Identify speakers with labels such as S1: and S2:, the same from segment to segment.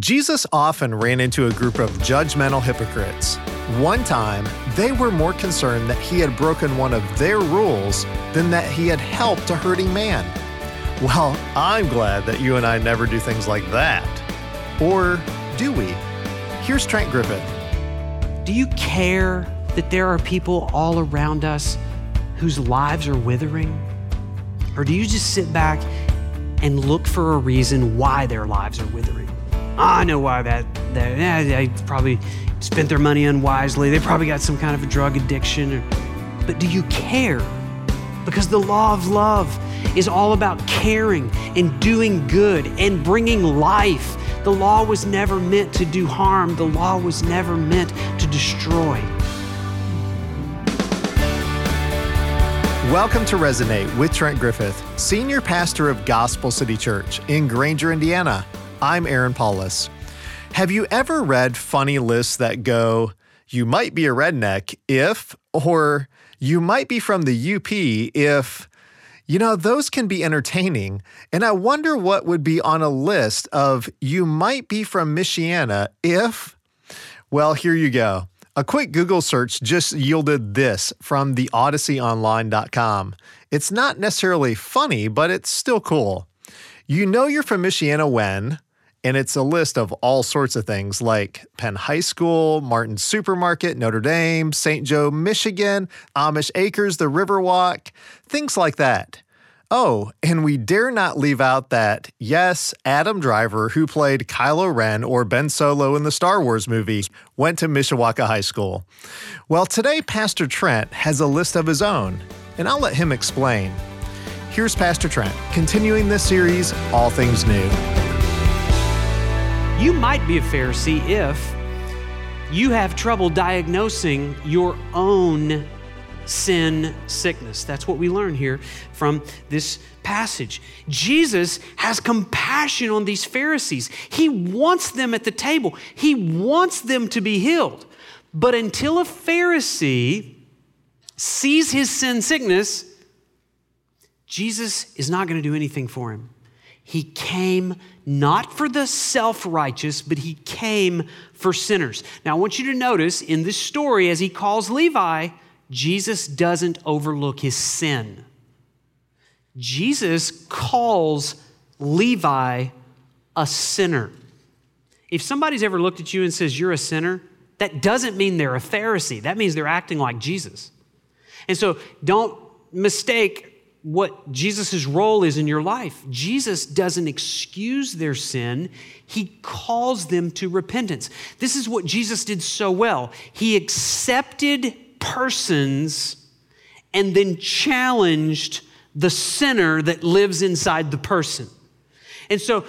S1: Jesus often ran into a group of judgmental hypocrites. One time, they were more concerned that he had broken one of their rules than that he had helped a hurting man. Well, I'm glad that you and I never do things like that. Or do we? Here's Trent Griffith.
S2: Do you care that there are people all around us whose lives are withering? Or do you just sit back and look for a reason why their lives are withering? I know why that, that yeah, they probably spent their money unwisely. They probably got some kind of a drug addiction. But do you care? Because the law of love is all about caring and doing good and bringing life. The law was never meant to do harm, the law was never meant to destroy.
S1: Welcome to Resonate with Trent Griffith, Senior Pastor of Gospel City Church in Granger, Indiana. I'm Aaron Paulus. Have you ever read funny lists that go, you might be a redneck if, or you might be from the UP if, you know, those can be entertaining. And I wonder what would be on a list of you might be from Michiana if, well, here you go. A quick Google search just yielded this from the odysseyonline.com. It's not necessarily funny, but it's still cool. You know you're from Michiana when, and it's a list of all sorts of things like Penn High School, Martin Supermarket, Notre Dame, St. Joe, Michigan, Amish Acres, the Riverwalk, things like that. Oh, and we dare not leave out that, yes, Adam Driver, who played Kylo Ren or Ben Solo in the Star Wars movies, went to Mishawaka High School. Well, today Pastor Trent has a list of his own, and I'll let him explain. Here's Pastor Trent, continuing this series, All Things New.
S2: You might be a Pharisee if you have trouble diagnosing your own sin sickness. That's what we learn here from this passage. Jesus has compassion on these Pharisees. He wants them at the table, he wants them to be healed. But until a Pharisee sees his sin sickness, Jesus is not going to do anything for him. He came not for the self righteous, but he came for sinners. Now, I want you to notice in this story, as he calls Levi, Jesus doesn't overlook his sin. Jesus calls Levi a sinner. If somebody's ever looked at you and says you're a sinner, that doesn't mean they're a Pharisee. That means they're acting like Jesus. And so don't mistake what Jesus' role is in your life. Jesus doesn't excuse their sin, he calls them to repentance. This is what Jesus did so well. He accepted persons and then challenged the sinner that lives inside the person. And so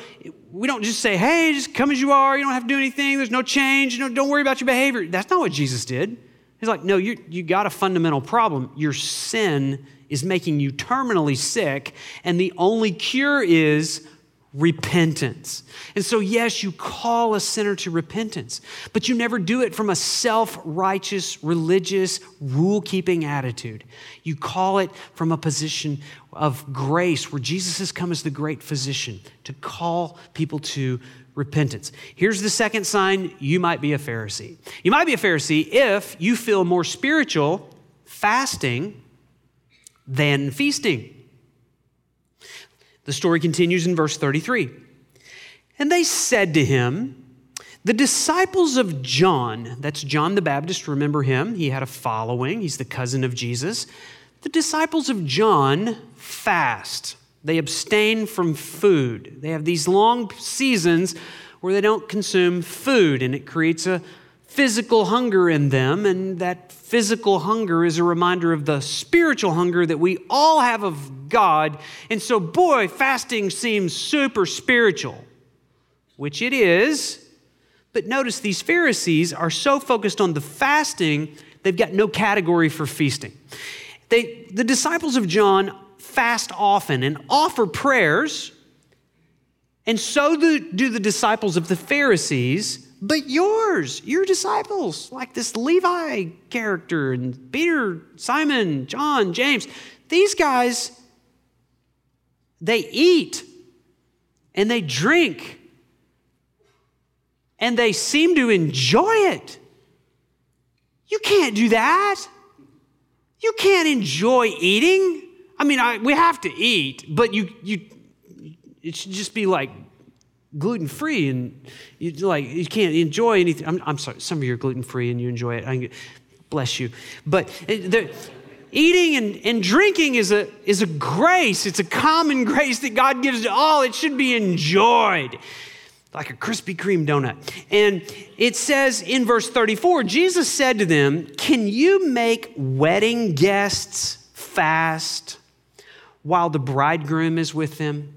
S2: we don't just say, hey, just come as you are. You don't have to do anything. There's no change. Know, don't worry about your behavior. That's not what Jesus did. He's like, no, you, you got a fundamental problem. Your sin is making you terminally sick, and the only cure is repentance. And so, yes, you call a sinner to repentance, but you never do it from a self righteous, religious, rule keeping attitude. You call it from a position of grace where Jesus has come as the great physician to call people to repentance. Here's the second sign you might be a Pharisee. You might be a Pharisee if you feel more spiritual fasting than feasting. The story continues in verse 33. And they said to him, The disciples of John, that's John the Baptist, remember him? He had a following, he's the cousin of Jesus. The disciples of John fast, they abstain from food. They have these long seasons where they don't consume food, and it creates a physical hunger in them, and that physical hunger is a reminder of the spiritual hunger that we all have of God. And so, boy, fasting seems super spiritual, which it is. But notice these Pharisees are so focused on the fasting, they've got no category for feasting. They, the disciples of John fast often and offer prayers, and so do, do the disciples of the Pharisees but yours, your disciples, like this Levi character and Peter, Simon, John, James, these guys, they eat and they drink and they seem to enjoy it. You can't do that. You can't enjoy eating. I mean, I, we have to eat, but you, you, it should just be like gluten free, and you like you can't enjoy anything. I'm, I'm sorry, some of you are gluten free and you enjoy it. I, bless you, but uh, the, eating and, and drinking is a is a grace. It's a common grace that God gives to all. It should be enjoyed like a Krispy Kreme donut. And it says in verse 34 Jesus said to them, Can you make wedding guests fast while the bridegroom is with them?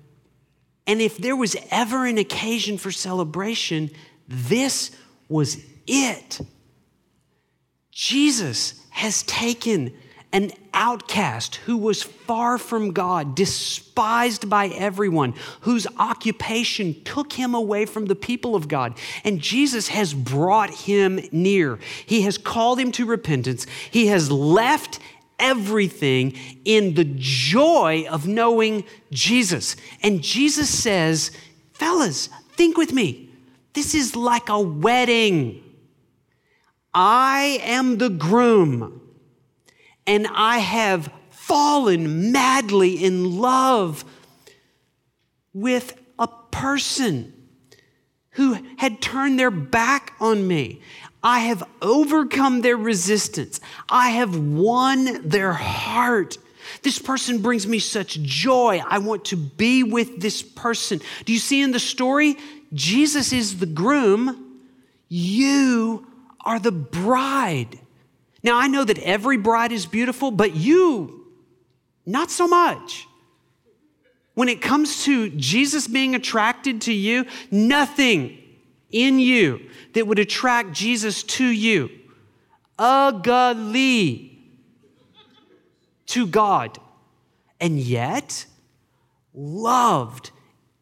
S2: And if there was ever an occasion for celebration, this was it. Jesus has taken an outcast who was far from God, despised by everyone, whose occupation took him away from the people of God. And Jesus has brought him near. He has called him to repentance. He has left everything in the joy of knowing Jesus. And Jesus says, Fellas, think with me. This is like a wedding. I am the groom and I have fallen madly in love with a person who had turned their back on me. I have overcome their resistance. I have won their heart. This person brings me such joy. I want to be with this person. Do you see in the story? Jesus is the groom, you are the bride. Now, I know that every bride is beautiful, but you, not so much. When it comes to Jesus being attracted to you, nothing in you that would attract Jesus to you, ugly to God. And yet, loved,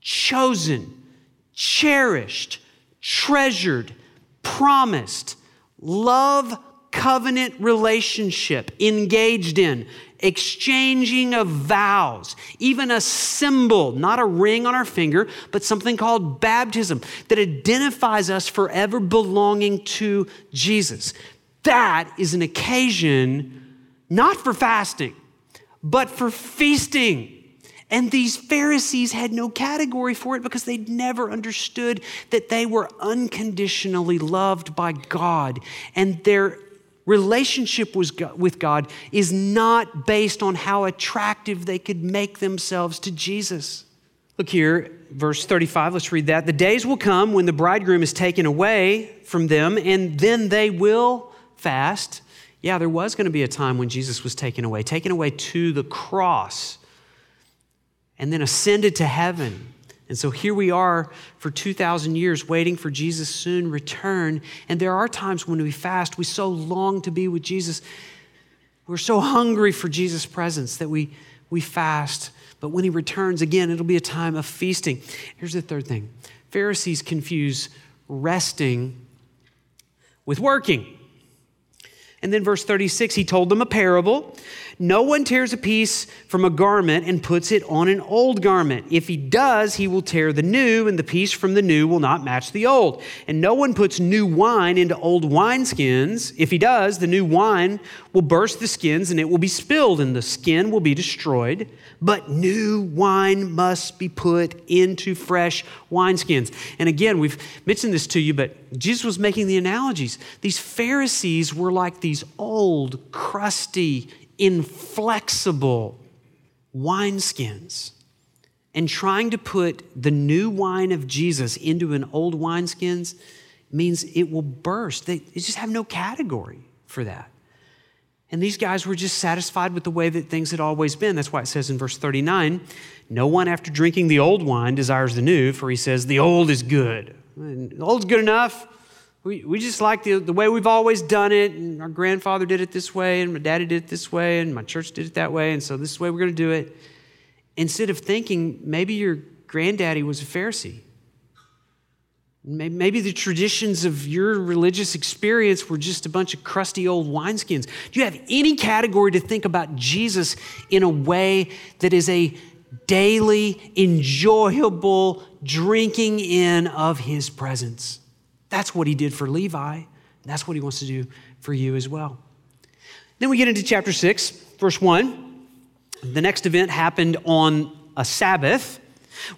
S2: chosen, cherished, treasured, promised, love covenant relationship engaged in, exchanging of vows, even a symbol, not a ring on our finger, but something called baptism that identifies us forever belonging to Jesus. That is an occasion not for fasting, but for feasting. And these Pharisees had no category for it because they'd never understood that they were unconditionally loved by God and their relationship with God is not based on how attractive they could make themselves to Jesus. Look here, verse 35, let's read that. The days will come when the bridegroom is taken away from them, and then they will fast. Yeah, there was going to be a time when Jesus was taken away, taken away to the cross, and then ascended to heaven. And so here we are for 2,000 years waiting for Jesus' soon return. And there are times when we fast, we so long to be with Jesus. We're so hungry for Jesus' presence that we, we fast. But when he returns again, it'll be a time of feasting. Here's the third thing Pharisees confuse resting with working. And then verse 36, he told them a parable. No one tears a piece from a garment and puts it on an old garment. If he does, he will tear the new, and the piece from the new will not match the old. And no one puts new wine into old wineskins. If he does, the new wine will burst the skins, and it will be spilled, and the skin will be destroyed. But new wine must be put into fresh wineskins. And again, we've mentioned this to you, but Jesus was making the analogies. These Pharisees were like these old, crusty, inflexible wineskins. And trying to put the new wine of Jesus into an old wineskins means it will burst. They, they just have no category for that. And these guys were just satisfied with the way that things had always been. That's why it says in verse 39 No one after drinking the old wine desires the new, for he says, The old is good. The old's good enough. We, we just like the, the way we've always done it, and our grandfather did it this way, and my daddy did it this way, and my church did it that way, and so this is the way we're going to do it. Instead of thinking maybe your granddaddy was a Pharisee. Maybe the traditions of your religious experience were just a bunch of crusty old wineskins. Do you have any category to think about Jesus in a way that is a daily, enjoyable drinking in of his presence? That's what he did for Levi. That's what he wants to do for you as well. Then we get into chapter 6, verse 1. The next event happened on a Sabbath.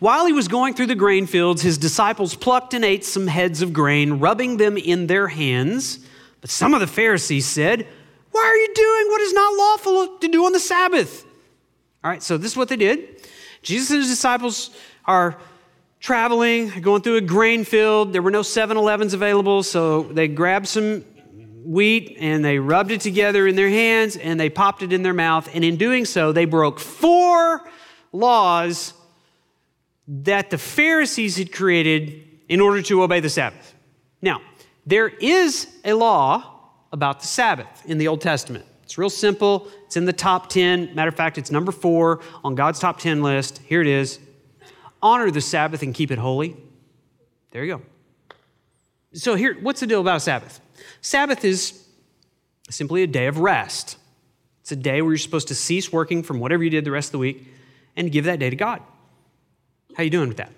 S2: While he was going through the grain fields, his disciples plucked and ate some heads of grain, rubbing them in their hands. But some of the Pharisees said, Why are you doing what is not lawful to do on the Sabbath? All right, so this is what they did. Jesus and his disciples are traveling, going through a grain field. There were no 7 Elevens available, so they grabbed some wheat and they rubbed it together in their hands and they popped it in their mouth. And in doing so, they broke four laws that the Pharisees had created in order to obey the Sabbath. Now, there is a law about the Sabbath in the Old Testament. It's real simple. It's in the top 10. Matter of fact, it's number four on God's top 10 list. Here it is honor the Sabbath and keep it holy. There you go. So, here, what's the deal about Sabbath? Sabbath is simply a day of rest. It's a day where you're supposed to cease working from whatever you did the rest of the week and give that day to God. How you doing with that?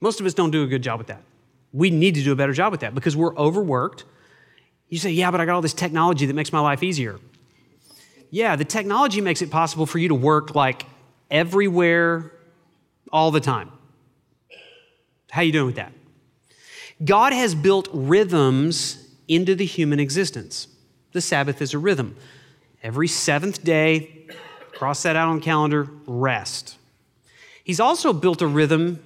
S2: Most of us don't do a good job with that. We need to do a better job with that because we're overworked. You say, "Yeah, but I got all this technology that makes my life easier." Yeah, the technology makes it possible for you to work like everywhere all the time. How you doing with that? God has built rhythms into the human existence. The Sabbath is a rhythm. Every seventh day, cross that out on calendar, rest. He's also built a rhythm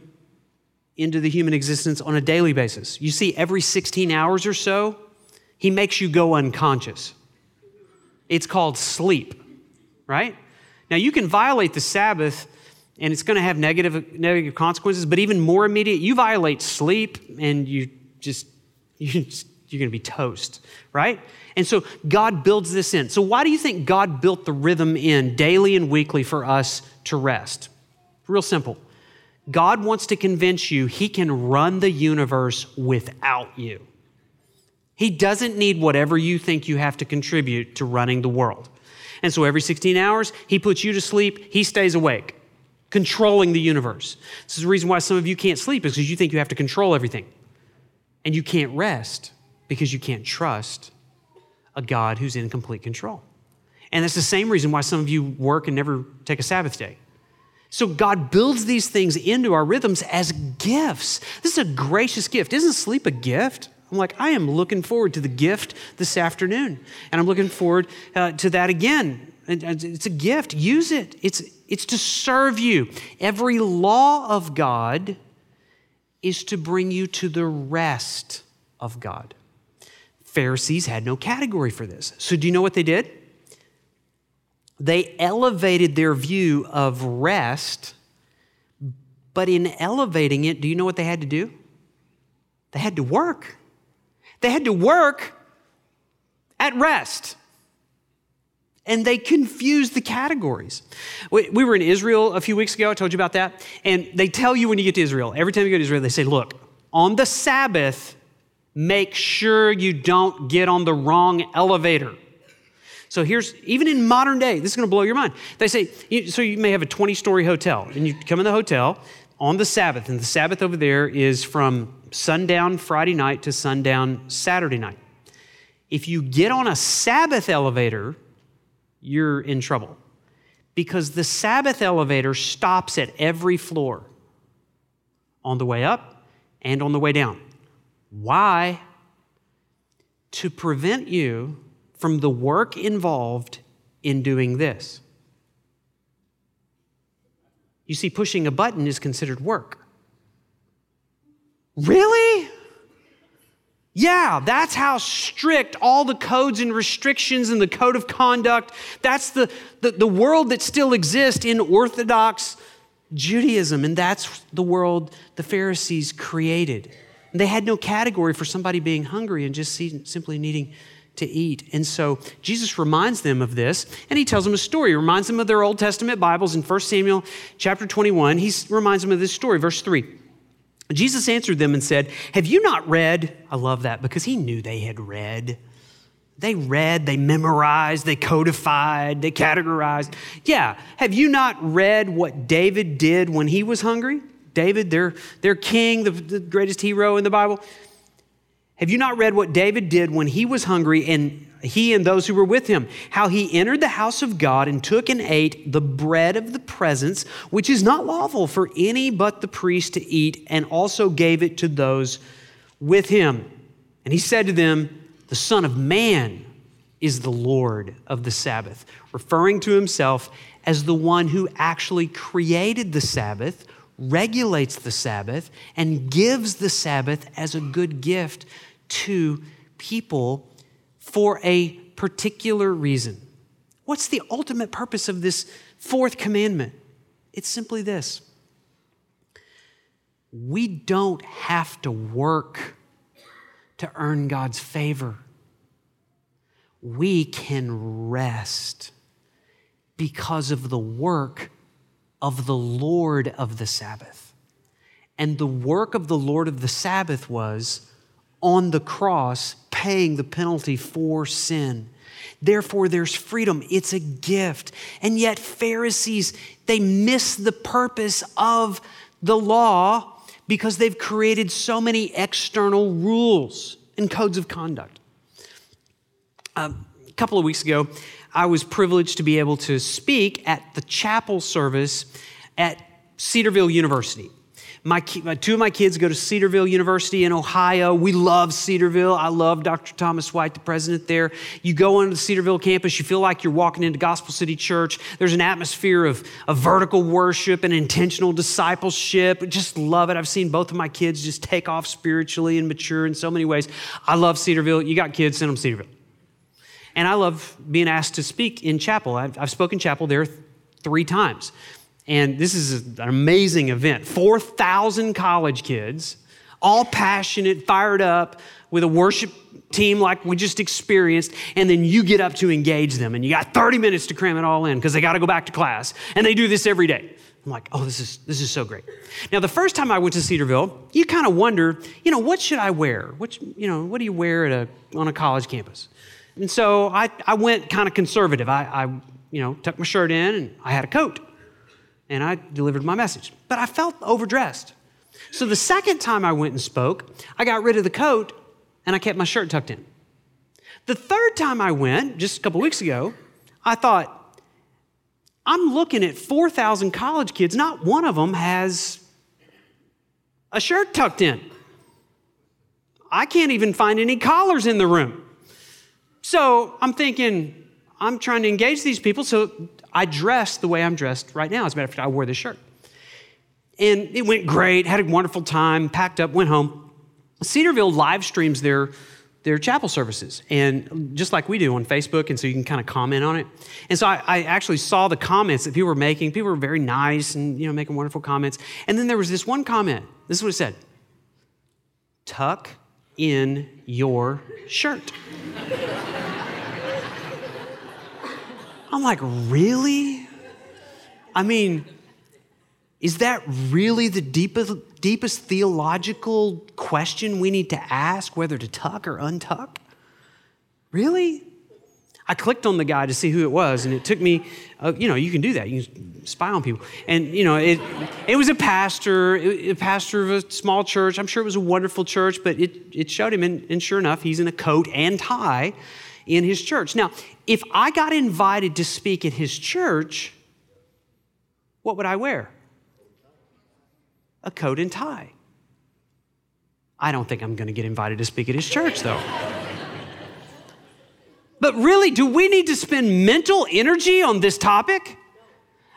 S2: into the human existence on a daily basis. You see, every 16 hours or so, he makes you go unconscious. It's called sleep, right? Now, you can violate the Sabbath and it's going to have negative, negative consequences, but even more immediate, you violate sleep and you just, you just you're going to be toast, right? And so God builds this in. So, why do you think God built the rhythm in daily and weekly for us to rest? Real simple. God wants to convince you he can run the universe without you. He doesn't need whatever you think you have to contribute to running the world. And so every 16 hours, he puts you to sleep, he stays awake, controlling the universe. This is the reason why some of you can't sleep, is because you think you have to control everything. And you can't rest because you can't trust a God who's in complete control. And that's the same reason why some of you work and never take a Sabbath day. So God builds these things into our rhythms as gifts. This is a gracious gift. Isn't sleep a gift? I'm like, I am looking forward to the gift this afternoon. And I'm looking forward uh, to that again. It's a gift. Use it. It's, it's to serve you. Every law of God is to bring you to the rest of God. Pharisees had no category for this. So, do you know what they did? They elevated their view of rest, but in elevating it, do you know what they had to do? They had to work. They had to work at rest. And they confuse the categories. We, were in Israel a few weeks ago. I told you about that. And they tell you when you get to Israel, every time you go to Israel, they say, look, on the Sabbath, make sure you don't get on the wrong elevator. So here's, even in modern day, this is going to blow your mind. They say, so you may have a 20 story hotel, and you come in the hotel on the Sabbath, and the Sabbath over there is from sundown Friday night to sundown Saturday night. If you get on a Sabbath elevator, you're in trouble because the Sabbath elevator stops at every floor on the way up and on the way down. Why? To prevent you from the work involved in doing this. You see, pushing a button is considered work. Really? Yeah, that's how strict all the codes and restrictions and the code of conduct, that's the, the, the world that still exists in Orthodox Judaism, and that's the world the Pharisees created. They had no category for somebody being hungry and just simply needing to eat. And so Jesus reminds them of this, and he tells them a story. He reminds them of their Old Testament Bibles in 1 Samuel chapter 21. He reminds them of this story, verse 3. Jesus answered them and said, Have you not read? I love that because he knew they had read. They read, they memorized, they codified, they categorized. Yeah, have you not read what David did when he was hungry? David, their, their king, the, the greatest hero in the Bible. Have you not read what David did when he was hungry and he and those who were with him? How he entered the house of God and took and ate the bread of the presence, which is not lawful for any but the priest to eat, and also gave it to those with him. And he said to them, The Son of Man is the Lord of the Sabbath, referring to himself as the one who actually created the Sabbath, regulates the Sabbath, and gives the Sabbath as a good gift to people for a particular reason. What's the ultimate purpose of this fourth commandment? It's simply this we don't have to work to earn God's favor. We can rest because of the work of the Lord of the Sabbath. And the work of the Lord of the Sabbath was on the cross paying the penalty for sin. Therefore, there's freedom. It's a gift. And yet, Pharisees, they miss the purpose of the law because they've created so many external rules and codes of conduct. Um, a couple of weeks ago, I was privileged to be able to speak at the chapel service at Cedarville University. My, two of my kids go to Cedarville University in Ohio. We love Cedarville. I love Dr. Thomas White, the president there. You go onto the Cedarville campus, you feel like you're walking into Gospel City Church. There's an atmosphere of, of vertical worship and intentional discipleship. Just love it. I've seen both of my kids just take off spiritually and mature in so many ways. I love Cedarville. You got kids, send them Cedarville. And I love being asked to speak in chapel. I've, I've spoken chapel there three times. And this is an amazing event 4,000 college kids, all passionate, fired up, with a worship team like we just experienced, and then you get up to engage them, and you got 30 minutes to cram it all in because they got to go back to class. And they do this every day. I'm like, oh, this is this is so great. Now, the first time I went to Cedarville, you kind of wonder, you know, what should I wear? Which, you know, what do you wear at a, on a college campus? And so I, I went kind of conservative. I, I, you know, tucked my shirt in and I had a coat and I delivered my message. But I felt overdressed. So the second time I went and spoke, I got rid of the coat and I kept my shirt tucked in. The third time I went, just a couple weeks ago, I thought, I'm looking at 4,000 college kids, not one of them has a shirt tucked in. I can't even find any collars in the room. So I'm thinking, I'm trying to engage these people, so I dressed the way I'm dressed right now. As a matter of fact, I wore this shirt. And it went great, had a wonderful time, packed up, went home. Cedarville live streams their, their chapel services, and just like we do on Facebook, and so you can kind of comment on it. And so I, I actually saw the comments that people were making. People were very nice and you know making wonderful comments. And then there was this one comment. This is what it said: "Tuck in your shirt." I'm like, really? I mean, is that really the deepest, deepest theological question we need to ask, whether to tuck or untuck? Really? I clicked on the guy to see who it was, and it took me, uh, you know, you can do that. You can spy on people. And, you know, it, it was a pastor, a pastor of a small church. I'm sure it was a wonderful church, but it, it showed him, and, and sure enough, he's in a coat and tie in his church. Now, if I got invited to speak at his church, what would I wear? A coat and tie. I don't think I'm going to get invited to speak at his church, though. but really, do we need to spend mental energy on this topic?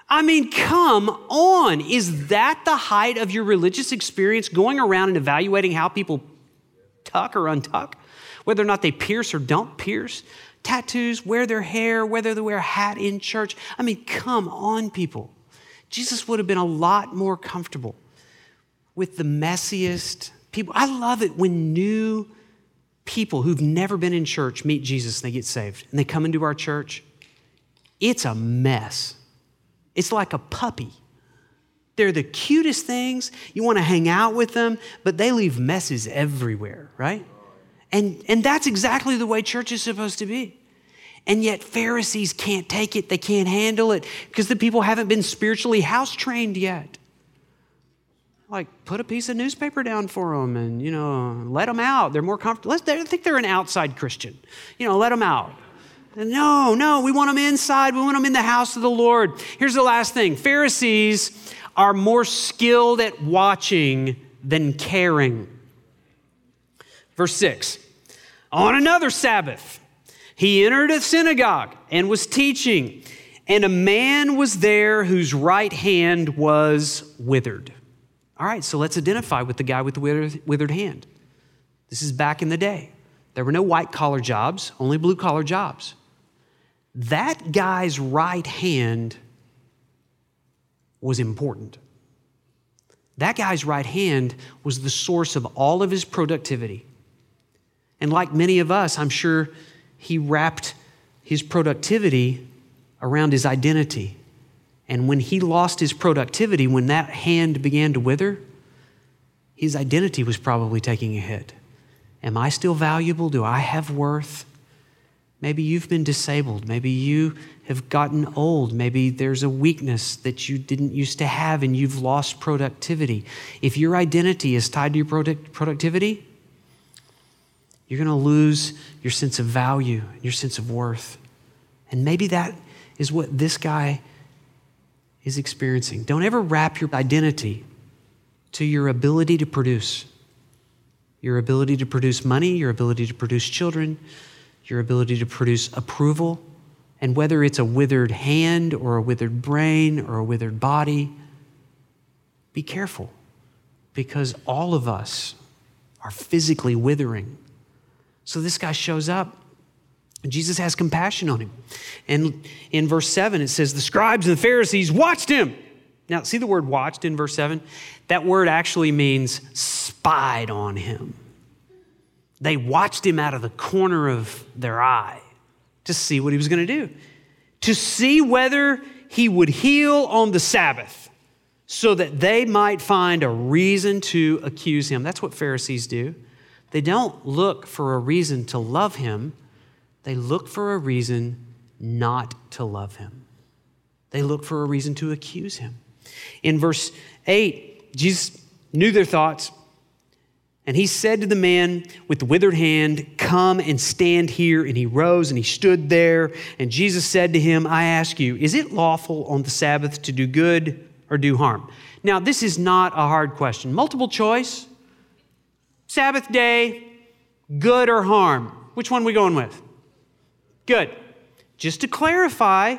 S2: I mean, come on. Is that the height of your religious experience, going around and evaluating how people tuck or untuck? Whether or not they pierce or don't pierce? tattoos, wear their hair, whether they wear a hat in church. I mean, come on, people. Jesus would have been a lot more comfortable with the messiest people. I love it when new people who've never been in church meet Jesus and they get saved and they come into our church. It's a mess. It's like a puppy. They're the cutest things. You want to hang out with them, but they leave messes everywhere, right? And, and that's exactly the way church is supposed to be. And yet, Pharisees can't take it, they can't handle it because the people haven't been spiritually house trained yet. Like, put a piece of newspaper down for them and, you know, let them out. They're more comfortable. I think they're an outside Christian. You know, let them out. No, no, we want them inside. We want them in the house of the Lord. Here's the last thing Pharisees are more skilled at watching than caring. Verse 6 On another Sabbath, he entered a synagogue and was teaching, and a man was there whose right hand was withered. All right, so let's identify with the guy with the withered, hand. This is back in the day. There were no white collar jobs, only blue collar jobs. That guy's right hand was important. That guy's right hand was the source of all of his productivity. And like many of us, I'm sure he wrapped his productivity around his identity. And when he lost his productivity, when that hand began to wither, his identity was probably taking a hit. Am I still valuable? Do I have worth? Maybe you've been disabled. Maybe you have gotten old. Maybe there's a weakness that you didn't used to have and you've lost productivity. If your identity is tied to your product, productivity, you're going to lose your sense of value, your sense of worth. And maybe that is what this guy is experiencing. Don't ever wrap your identity to your ability to produce. Your ability to produce money, your ability to produce children, your ability to produce approval. And whether it's a withered hand or a withered brain or a withered body, be careful because all of us are physically withering. So this guy shows up. Jesus has compassion on him. And in verse 7, it says, The scribes and the Pharisees watched him. Now, see the word watched in verse 7? That word actually means spied on him. They watched him out of the corner of their eye to see what he was going to do, to see whether he would heal on the Sabbath so that they might find a reason to accuse him. That's what Pharisees do. They don't look for a reason to love him, they look for a reason not to love him. They look for a reason to accuse him. In verse 8, Jesus knew their thoughts. And he said to the man with the withered hand, Come and stand here. And he rose and he stood there. And Jesus said to him, I ask you, is it lawful on the Sabbath to do good or do harm? Now, this is not a hard question. Multiple choice Sabbath day, good or harm? Which one we going with? Good. Just to clarify,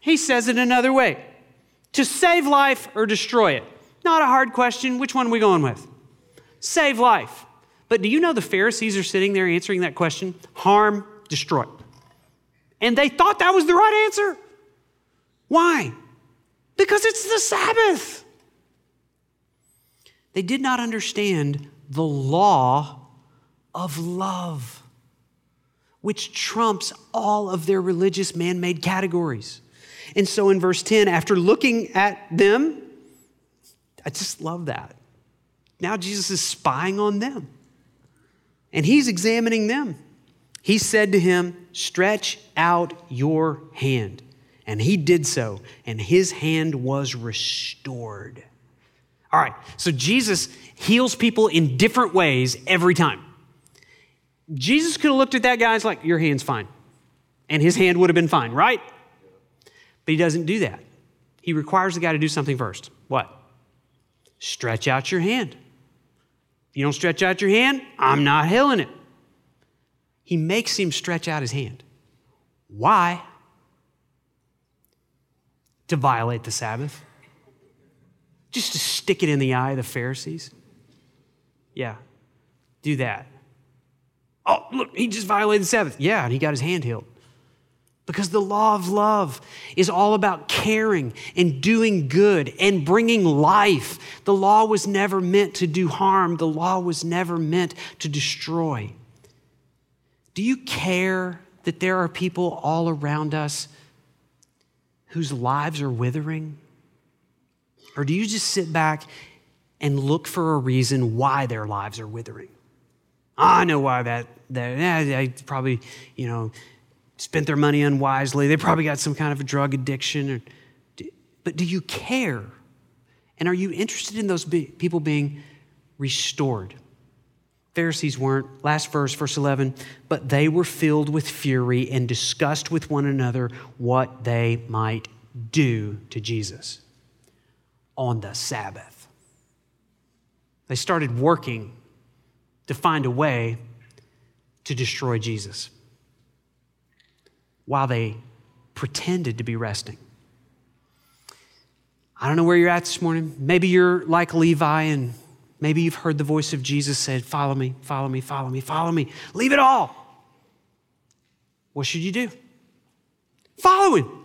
S2: he says it another way to save life or destroy it. Not a hard question. Which one we going with? save life. But do you know the Pharisees are sitting there answering that question? Harm, destroy. And they thought that was the right answer. Why? Because it's the Sabbath. They did not understand the law of love, which trumps all of their religious man made categories. And so in verse 10, after looking at them, I just love that. Now Jesus is spying on them and he's examining them. He said to him, Stretch out your hand. And he did so, and his hand was restored. All right, so Jesus heals people in different ways every time. Jesus could have looked at that guy and like, Your hand's fine. And his hand would have been fine, right? But he doesn't do that. He requires the guy to do something first. What? Stretch out your hand. If you don't stretch out your hand, I'm not healing it. He makes him stretch out his hand. Why? To violate the Sabbath. Just to stick it in the eye of the Pharisees. Yeah, do that. Oh, look, he just violated the Sabbath. Yeah, and he got his hand healed. Because the law of love is all about caring and doing good and bringing life. The law was never meant to do harm, the law was never meant to destroy. Do you care that there are people all around us whose lives are withering? Or do you just sit back and look for a reason why their lives are withering? Ah, I know why that, that I probably, you know, spent their money unwisely. They probably got some kind of a drug addiction. Or, but do you care? And are you interested in those be- people being restored? Pharisees weren't. Last verse, verse 11, but they were filled with fury and discussed with one another what they might do to Jesus on the Sabbath. They started working to find a way to destroy Jesus while they pretended to be resting. I don't know where you're at this morning. Maybe you're like Levi and maybe you've heard the voice of Jesus said, Follow me, follow me, follow me, follow me. Leave it all. What should you do? Follow him.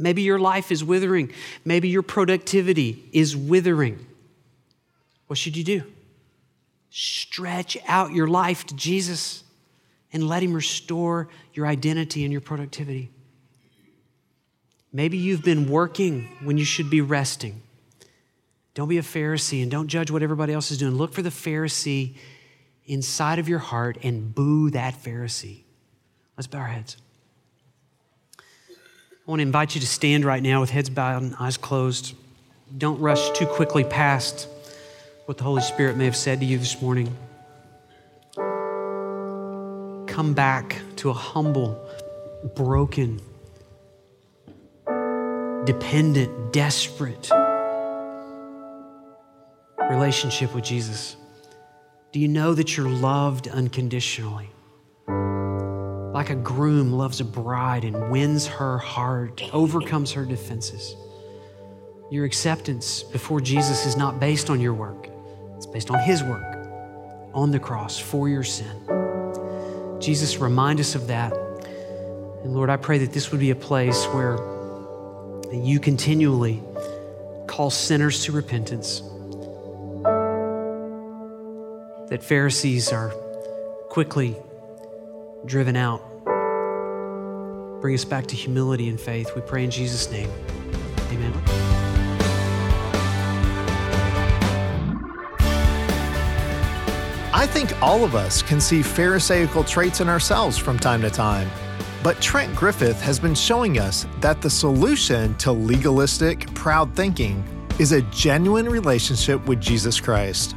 S2: Maybe your life is withering. Maybe your productivity is withering. What should you do? Stretch out your life to Jesus and let Him restore your identity and your productivity. Maybe you've been working when you should be resting. Don't be a Pharisee and don't judge what everybody else is doing. Look for the Pharisee inside of your heart and boo that Pharisee. Let's bow our heads. I want to invite you to stand right now with heads bowed and eyes closed. Don't rush too quickly past what the Holy Spirit may have said to you this morning. Come back to a humble, broken, dependent, desperate relationship with Jesus? Do you know that you're loved unconditionally? Like a groom loves a bride and wins her heart, overcomes her defenses. Your acceptance before Jesus is not based on your work, it's based on His work on the cross for your sin. Jesus, remind us of that. And Lord, I pray that this would be a place where you continually call sinners to repentance. That Pharisees are quickly driven out. Bring us back to humility and faith. We pray in Jesus' name. Amen.
S1: I think all of us can see Pharisaical traits in ourselves from time to time. But Trent Griffith has been showing us that the solution to legalistic, proud thinking is a genuine relationship with Jesus Christ.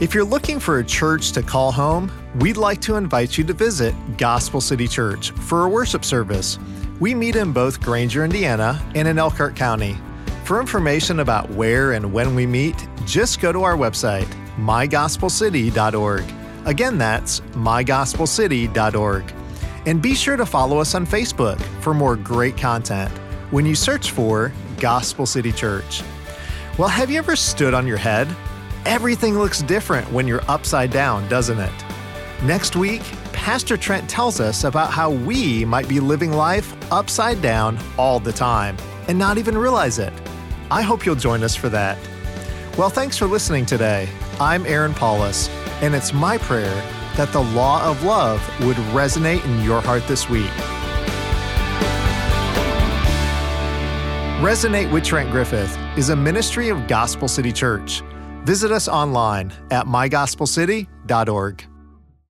S1: If you're looking for a church to call home, we'd like to invite you to visit Gospel City Church for a worship service. We meet in both Granger, Indiana, and in Elkhart County. For information about where and when we meet, just go to our website, mygospelcity.org. Again, that's mygospelcity.org. And be sure to follow us on Facebook for more great content when you search for Gospel City Church. Well, have you ever stood on your head? Everything looks different when you're upside down, doesn't it? Next week, Pastor Trent tells us about how we might be living life upside down all the time and not even realize it. I hope you'll join us for that. Well, thanks for listening today. I'm Aaron Paulus, and it's my prayer that the law of love would resonate in your heart this week. Resonate with Trent Griffith is a ministry of Gospel City Church. Visit us online at mygospelcity.org.